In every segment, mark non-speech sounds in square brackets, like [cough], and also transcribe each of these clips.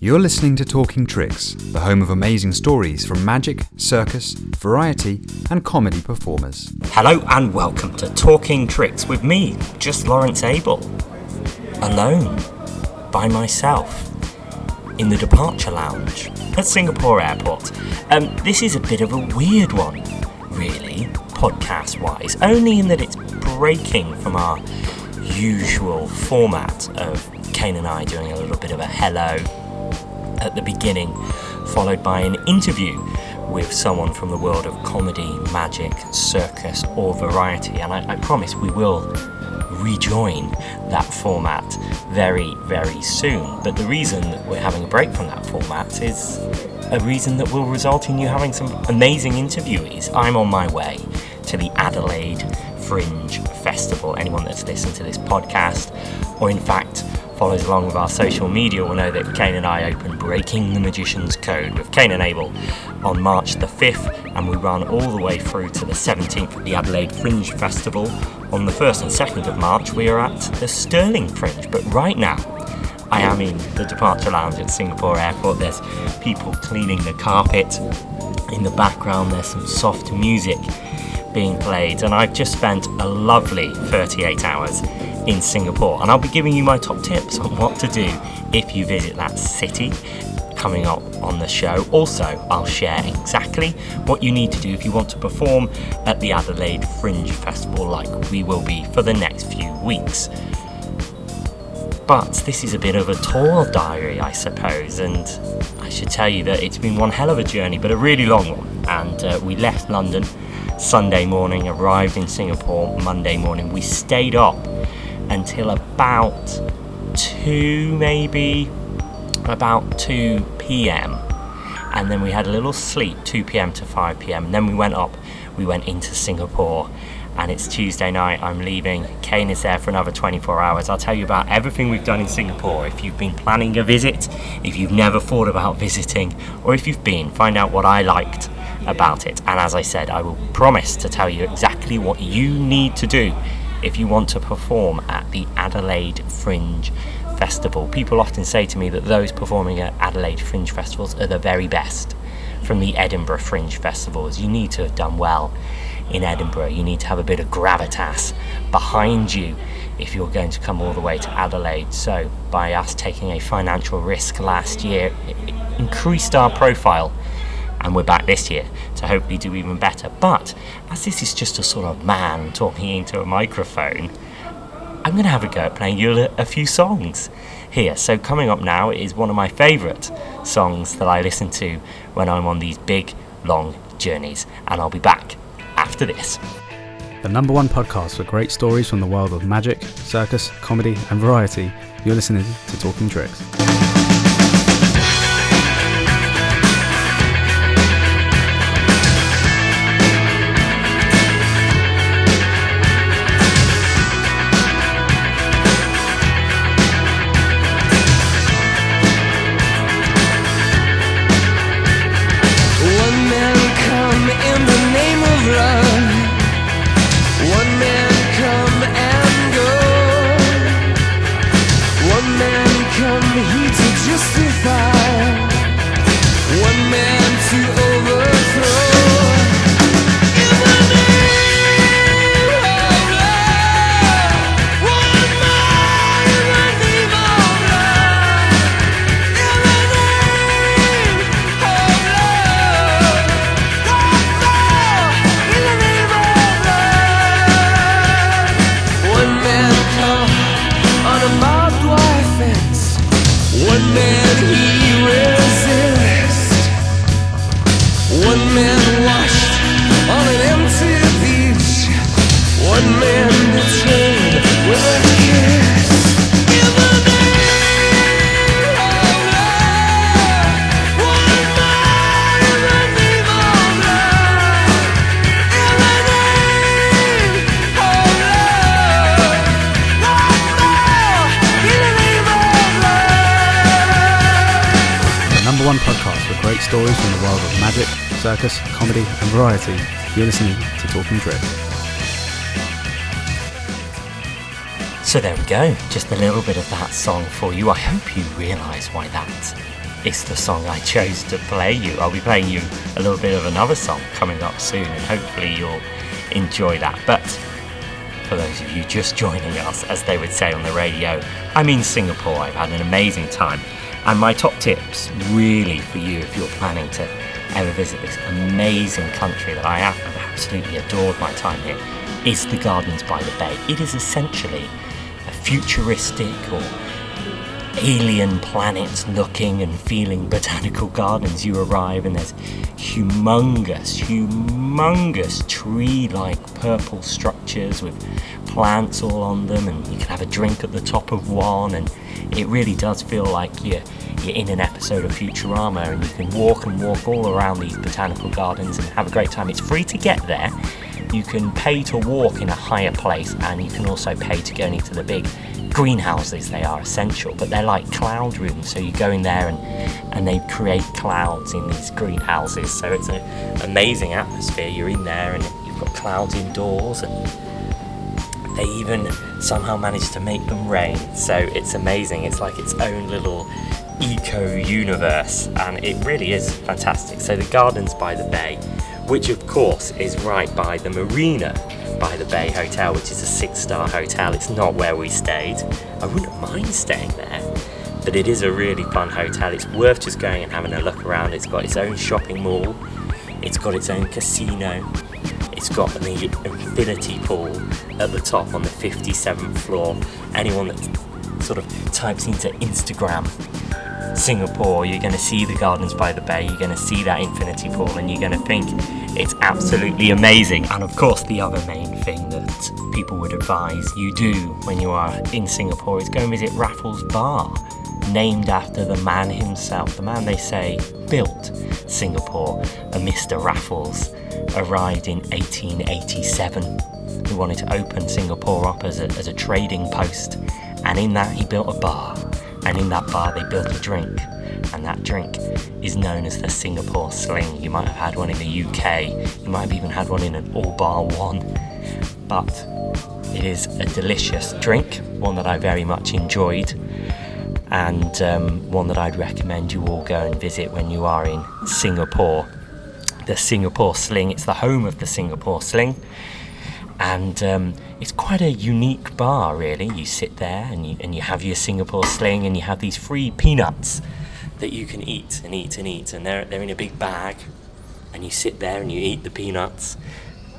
You're listening to Talking Tricks, the home of amazing stories from magic, circus, variety, and comedy performers. Hello and welcome to Talking Tricks with me, just Lawrence Abel. Alone, by myself, in the departure lounge at Singapore Airport. Um, this is a bit of a weird one, really, podcast wise, only in that it's breaking from our usual format of Kane and I doing a little bit of a hello at the beginning, followed by an interview with someone from the world of comedy, magic, circus, or variety. And I, I promise we will rejoin that format very, very soon. But the reason that we're having a break from that format is a reason that will result in you having some amazing interviewees. I'm on my way to the Adelaide Fringe Festival. Anyone that's listened to this podcast, or in fact follows along with our social media, will know that Kane and I opened Breaking the Magician's Code with Kane and Abel on March the 5th, and we run all the way through to the 17th at the Adelaide Fringe Festival. On the 1st and 2nd of March, we are at the Stirling Fringe, but right now, I am in the departure lounge at Singapore Airport. There's people cleaning the carpet. In the background, there's some soft music being played, and I've just spent a lovely 38 hours in Singapore. And I'll be giving you my top tips on what to do if you visit that city coming up on the show. Also, I'll share exactly what you need to do if you want to perform at the Adelaide Fringe Festival, like we will be for the next few weeks. But this is a bit of a tour diary, I suppose, and I should tell you that it's been one hell of a journey, but a really long one. And uh, we left London Sunday morning, arrived in Singapore Monday morning. We stayed up until about 2 maybe about 2 p.m. and then we had a little sleep 2 p.m. to 5 p.m. and then we went up we went into Singapore and it's Tuesday night I'm leaving Kane is there for another 24 hours I'll tell you about everything we've done in Singapore if you've been planning a visit if you've never thought about visiting or if you've been find out what I liked about it and as I said I will promise to tell you exactly what you need to do if you want to perform at the Adelaide Fringe Festival. People often say to me that those performing at Adelaide Fringe Festivals are the very best from the Edinburgh Fringe Festivals. You need to have done well in Edinburgh, you need to have a bit of gravitas behind you if you're going to come all the way to Adelaide. So, by us taking a financial risk last year, it increased our profile and we're back this year to hopefully do even better. But as this is just a sort of man talking into a microphone, I'm going to have a go at playing you a, a few songs here. So, coming up now is one of my favourite songs that I listen to when I'm on these big, long journeys, and I'll be back after this. The number one podcast for great stories from the world of magic, circus, comedy, and variety. You're listening to Talking Tricks. Stories from the world of magic, circus, comedy, and variety. You're listening to Talking Tricks. So there we go, just a little bit of that song for you. I hope you realise why that is the song I chose to play you. I'll be playing you a little bit of another song coming up soon, and hopefully you'll enjoy that. But for those of you just joining us, as they would say on the radio, I'm in Singapore. I've had an amazing time. And my top tips, really, for you if you're planning to ever visit this amazing country that I have absolutely adored my time here, is the Gardens by the Bay. It is essentially a futuristic or alien planets looking and feeling botanical gardens. You arrive and there's humongous, humongous tree like purple structures with plants all on them, and you can have a drink at the top of one, and it really does feel like you're, you're in an episode of Futurama, and you can walk and walk all around these botanical gardens and have a great time. It's free to get there. You can pay to walk in a higher place, and you can also pay to go into the big greenhouses. They are essential but they're like cloud rooms. So you go in there and and they create clouds in these greenhouses. So it's an amazing atmosphere. You're in there and you've got clouds indoors and they even somehow manage to make them rain. So it's amazing. It's like its own little eco universe and it really is fantastic. So the gardens by the bay which of course is right by the marina by the Bay Hotel, which is a six star hotel. It's not where we stayed. I wouldn't mind staying there, but it is a really fun hotel. It's worth just going and having a look around. It's got its own shopping mall, it's got its own casino, it's got the infinity pool at the top on the 57th floor. Anyone that sort of types into Instagram Singapore, you're going to see the gardens by the bay, you're going to see that infinity pool, and you're going to think it's absolutely amazing. And of course, the other main thing that people would advise you do when you are in Singapore is go and visit Raffles Bar, named after the man himself, the man they say built Singapore, a Mr. Raffles, arrived in 1887 who wanted to open Singapore up as a, as a trading post, and in that he built a bar and in that bar they built a drink and that drink is known as the Singapore Sling. You might have had one in the UK, you might have even had one in an all bar one, but it is a delicious drink, one that I very much enjoyed, and um, one that I'd recommend you all go and visit when you are in Singapore. The Singapore Sling, it's the home of the Singapore Sling and um, it's quite a unique bar really. You sit there and you, and you have your singapore sling and you have these free peanuts that you can eat and eat and eat. And they're, they're in a big bag. And you sit there and you eat the peanuts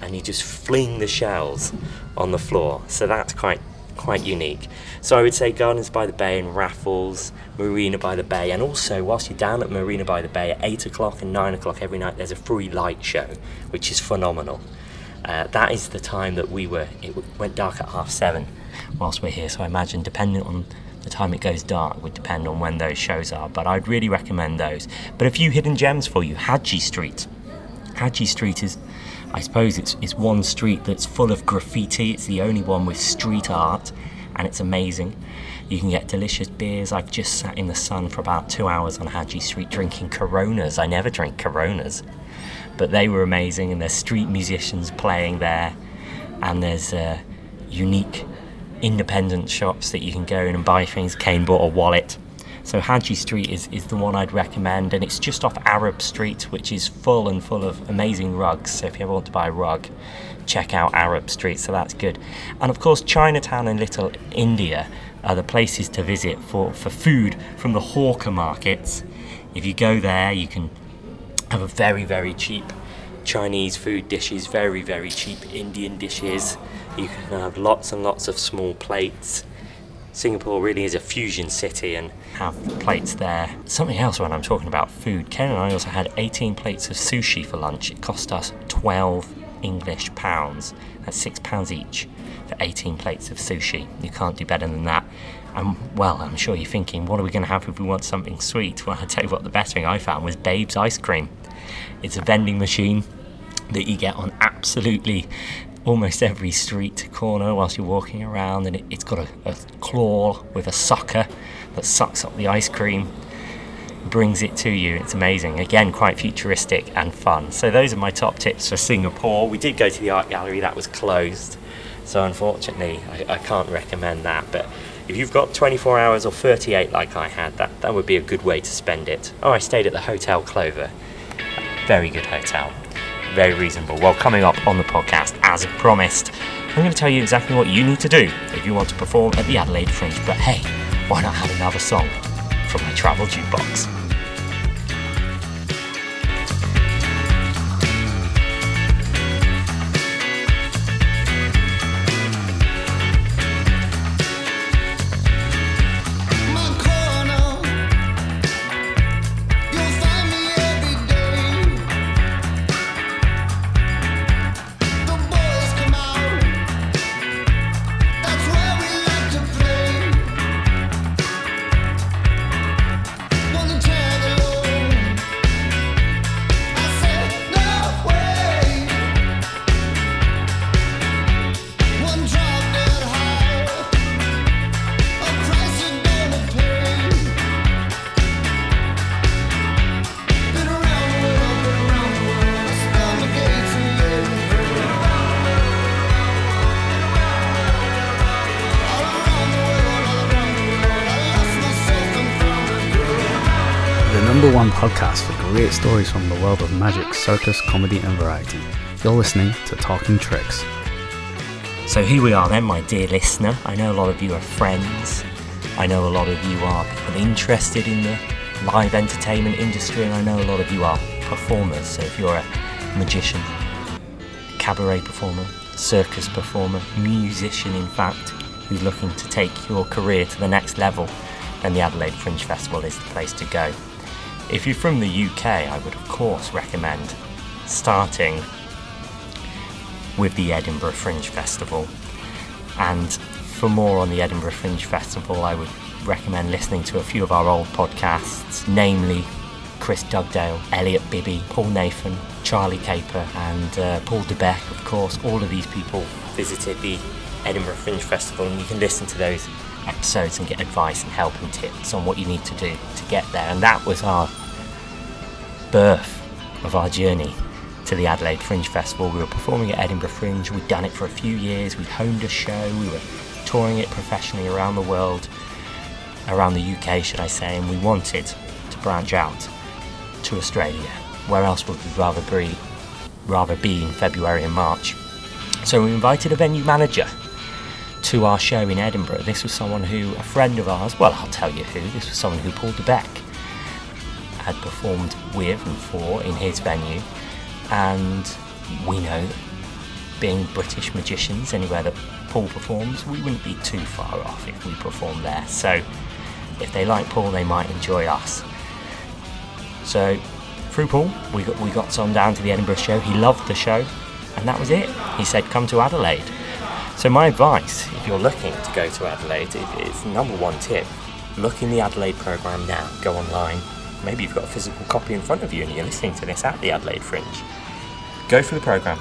and you just fling the shells on the floor. So that's quite quite unique. So i would say gardens by the bay and raffles marina by the bay. And also whilst you're down at marina by the bay at 8 o'clock and 9 o'clock every night there's a free light show which is phenomenal uh, that is the time that we were. It went dark at half seven whilst we're here. So I imagine, depending on the time it goes dark, would depend on when those shows are. But I'd really recommend those. But a few hidden gems for you. Haji Street. Haji Street is, I suppose, it's, it's one street that's full of graffiti. It's the only one with street art, and it's amazing. You can get delicious beers. I've just sat in the sun for about two hours on Haji Street drinking Coronas. I never drink Coronas but they were amazing, and there's street musicians playing there, and there's uh, unique independent shops that you can go in and buy things. Kane bought a wallet. So Haji Street is, is the one I'd recommend, and it's just off Arab Street, which is full and full of amazing rugs. So if you ever want to buy a rug, check out Arab Street. So that's good. And of course, Chinatown and Little India are the places to visit for, for food from the hawker markets. If you go there, you can have a very, very cheap Chinese food dishes, very, very cheap Indian dishes. You can have lots and lots of small plates. Singapore really is a fusion city and have plates there. Something else when I'm talking about food, Ken and I also had 18 plates of sushi for lunch. It cost us 12 English pounds. That's six pounds each for 18 plates of sushi. You can't do better than that. And well, I'm sure you're thinking, what are we going to have if we want something sweet? Well, I tell you what, the best thing I found was Babe's ice cream. It's a vending machine that you get on absolutely almost every street corner whilst you're walking around, and it, has got a, a claw with a sucker that sucks up the ice cream brings it to you. It's amazing. Again, quite futuristic and fun. So, those are my top tips for Singapore. We did go to the art gallery, that was closed. So, unfortunately, I, I can't recommend that. But If you've got 24 hours or 38 like I had, that, that would be a good way to spend it. Oh, I stayed at the Hotel Clover. Very good hotel. Very reasonable. Well, coming up on the podcast, as promised, I'm going to tell you exactly what you need to do if you want to perform at the Adelaide Fringe. But hey, why not have another song from my travel jukebox? Number one podcast for great stories from the world of magic, circus, comedy, and variety. You're listening to Talking Tricks. So here we are then, my dear listener. I know a lot of you are friends. I know a lot of you are people interested in the live entertainment industry, and I know a lot of you are performers. So if you're a magician, cabaret performer, circus performer, musician, in fact, who's looking to take your career to the next level, then the Adelaide Fringe Festival is the place to go. If you're from the UK, I would of course recommend starting with the Edinburgh Fringe Festival. And for more on the Edinburgh Fringe Festival, I would recommend listening to a few of our old podcasts, namely Chris Dugdale, Elliot Bibby, Paul Nathan, Charlie Caper, and uh, Paul DeBeck, of course. All of these people visited the Edinburgh Fringe Festival, and you can listen to those episodes and get advice and help and tips on what you need to do to get there. And that was our birth of our journey to the Adelaide Fringe Festival. We were performing at Edinburgh Fringe, we'd done it for a few years, we'd honed a show, we were touring it professionally around the world, around the UK, should I say, and we wanted to branch out to Australia. Where else would we rather be, rather be in February and March? So we invited a venue manager to our show in Edinburgh. This was someone who, a friend of ours, well, I'll tell you who, this was someone who Paul DeBeck had performed with and for in his venue. And we know, being British magicians, anywhere that Paul performs, we wouldn't be too far off if we performed there. So if they like Paul, they might enjoy us. So through Paul, we got we got down to the Edinburgh show. He loved the show, and that was it. He said, "Come to Adelaide." So my advice, if you're looking to go to Adelaide, is number one tip: look in the Adelaide program now. Go online. Maybe you've got a physical copy in front of you, and you're listening to this at the Adelaide Fringe. Go for the program.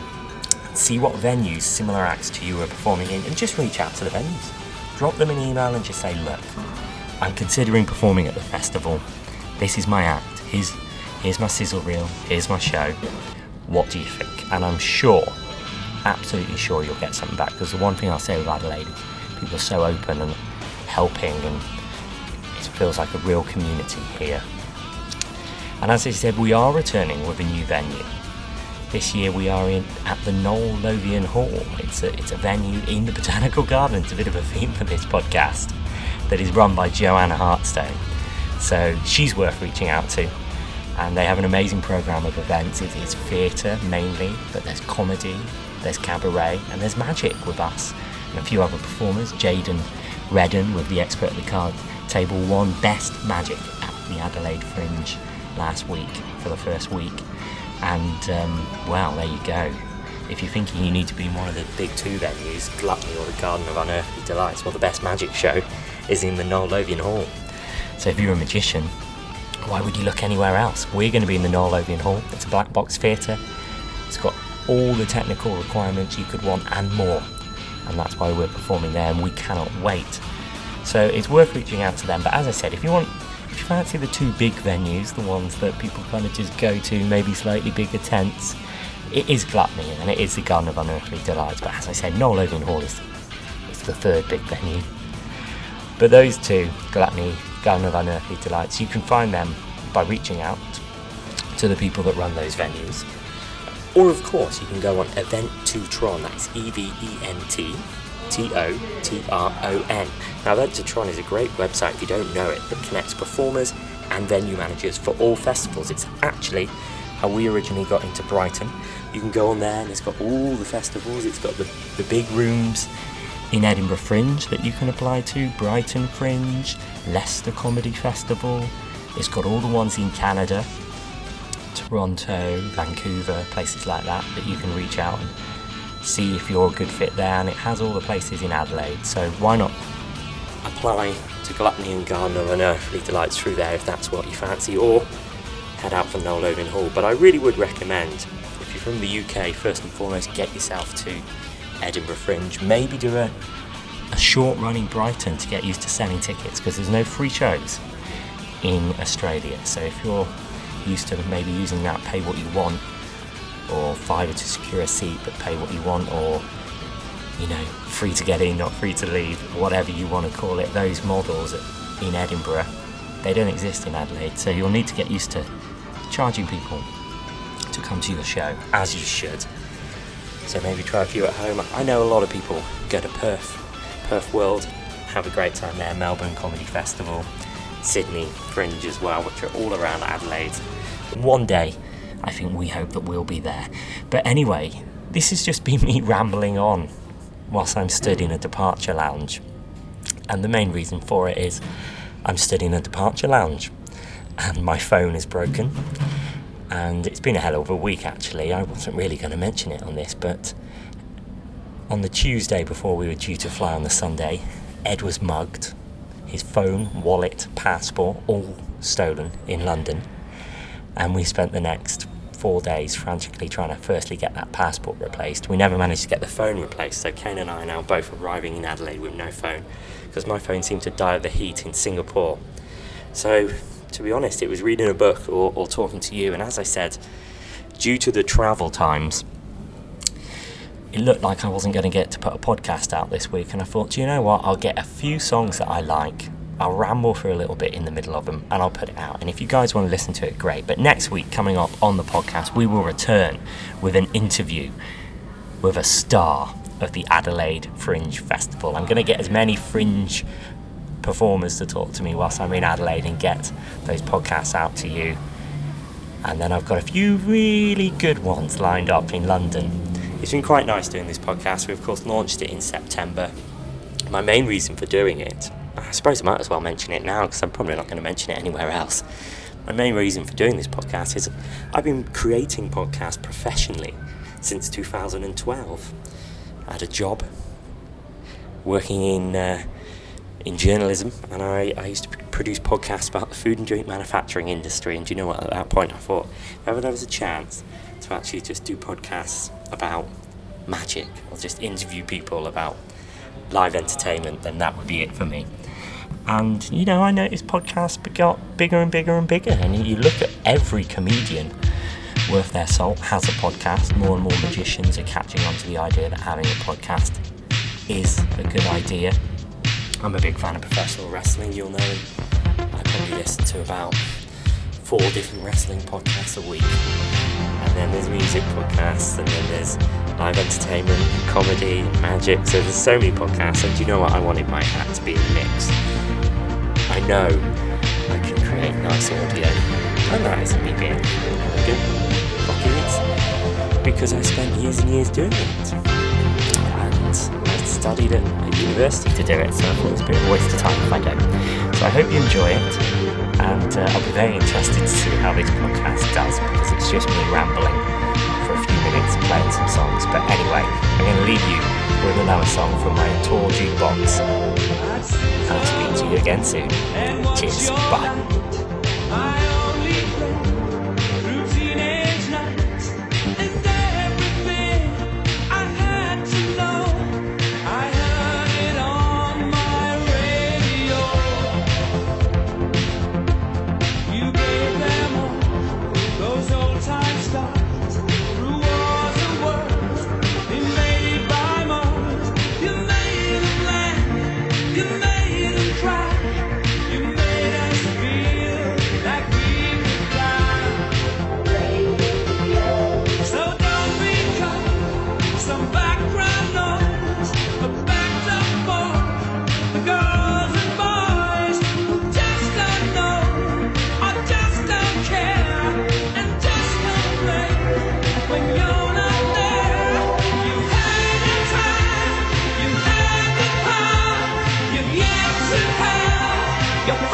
See what venues similar acts to you are performing in, and just reach out to the venues. Drop them an email and just say, "Look, I'm considering performing at the festival. This is my act. Here's, here's my sizzle reel. Here's my show. What do you think? And I'm sure, absolutely sure, you'll get something back. Because the one thing I'll say with Adelaide is people are so open and helping, and it feels like a real community here. And as I said, we are returning with a new venue. This year we are in at the Noel Lothian Hall. It's a, it's a venue in the Botanical Garden. It's a bit of a theme for this podcast that is run by Joanna Hartstone. So she's worth reaching out to. And they have an amazing programme of events. It is theatre mainly, but there's comedy, there's cabaret, and there's magic with us and a few other performers. Jaden Redden with the expert at the card table won Best Magic at the Adelaide Fringe last week for the first week. And um, well, there you go. If you're thinking you need to be in one of the big two venues, Gluttony or the Garden of Unearthly Delights, well, the best magic show is in the Noel Lothian Hall. So if you're a magician, why would you look anywhere else? We're going to be in the Noel Lothian Hall. It's a black box theatre. It's got all the technical requirements you could want and more. And that's why we're performing there, and we cannot wait. So it's worth reaching out to them. But as I said, if you want, if you fancy the two big venues, the ones that people kind of just go to, maybe slightly bigger tents, it is Gluttony and it is the Garden of Unearthly Delights. But as I said, Noel Lothian Hall is, is the third big venue. But those two, Gluttony, Garden of Unearthly Delights, you can find them by reaching out to the people that run those venues. Or, of course, you can go on Event to Tron, that's E V E N T T O T R O N. Now, Event to Tron is a great website if you don't know it that connects performers and venue managers for all festivals. It's actually how we originally got into Brighton. You can go on there and it's got all the festivals, it's got the, the big rooms in Edinburgh Fringe that you can apply to, Brighton Fringe, Leicester Comedy Festival, it's got all the ones in Canada, Toronto, Vancouver, places like that that you can reach out and see if you're a good fit there. And it has all the places in Adelaide, so why not apply to Gluttony and Garden of Unearthly Delights through there if that's what you fancy, or head out for Noel Lothian Hall. But I really would recommend, if you're from the UK, first and foremost, get yourself to Edinburgh Fringe. Maybe do a, a short run in Brighton to get used to selling tickets because there's no free shows in Australia. So if you're used to maybe using that pay what you want or fiver to secure a seat but pay what you want or you know free to get in not free to leave whatever you want to call it. Those models in Edinburgh they don't exist in Adelaide. So you'll need to get used to charging people to come to your show as you should. So maybe try a few at home. I know a lot of people go to Perth. Perth World have a great time there. Melbourne Comedy Festival Sydney Fringe as well, which are all around Adelaide. One day, I think we hope that we'll be there. But anyway, this has just been [laughs] me rambling on whilst I'm stood in a departure lounge. And the main reason for it is I'm stood in a departure lounge and my phone is broken. And it's been a hell of a week actually. I wasn't really going to mention it on this, but on the Tuesday before we were due to fly on the Sunday, Ed was mugged his phone, wallet, passport, all stolen in London. And we spent the next four days frantically trying to firstly get that passport replaced. We never managed to get the phone replaced, so Kane and I are now both arriving in Adelaide with no phone because my phone seemed to die of the heat in Singapore. So, to be honest, it was reading a book or, or talking to you, and as I said, due to the travel times, it looked like I wasn't going to get to put a podcast out this week, and I thought, do you know what? I'll get a few songs that I like. I'll ramble for a little bit in the middle of them, and I'll put it out. And if you guys want to listen to it, great. But next week, coming up on the podcast, we will return with an interview with a star of the Adelaide Fringe Festival. I'm going to get as many Fringe performers to talk to me whilst I'm in Adelaide and get those podcasts out to you. And then I've got a few really good ones lined up in London it's been quite nice doing this podcast. We, of course, launched it in September. My main reason for doing it, I suppose I might as well mention it now because I'm probably not going to mention it anywhere else. My main reason for doing this podcast is I've been creating podcasts professionally since 2012. I had a job working in uh, in journalism, and I, I used to produce podcasts about the food and drink manufacturing industry. And do you know what? At that point, I thought if ever there was a chance to actually just do podcasts about magic or just interview people about live entertainment, then that would be it for me. And you know, I noticed podcasts got bigger and bigger and bigger. And you look at every comedian worth their salt has a podcast. More and more magicians are catching on to the idea that having a podcast is a good idea. I'm a big fan of professional wrestling, you'll know. I probably listen to about four different wrestling podcasts a week. And then there's music podcasts, and then there's live entertainment, comedy, magic. So there's so many podcasts. And do you know what? I wanted my hat to be the mix. I know I can create nice audio. And me being arrogant. Fuck it. Because I spent years and years doing it. And I studied at, at university to do it, so I thought it was a bit of a waste of time if I don't. So I hope you enjoy it and uh, I'll be very interested to see how this podcast does because it's just me rambling for a few minutes playing some songs. But anyway, I'm going to leave you with another song from my tour jukebox, I'll speak to you again soon. Cheers, bye. Yo.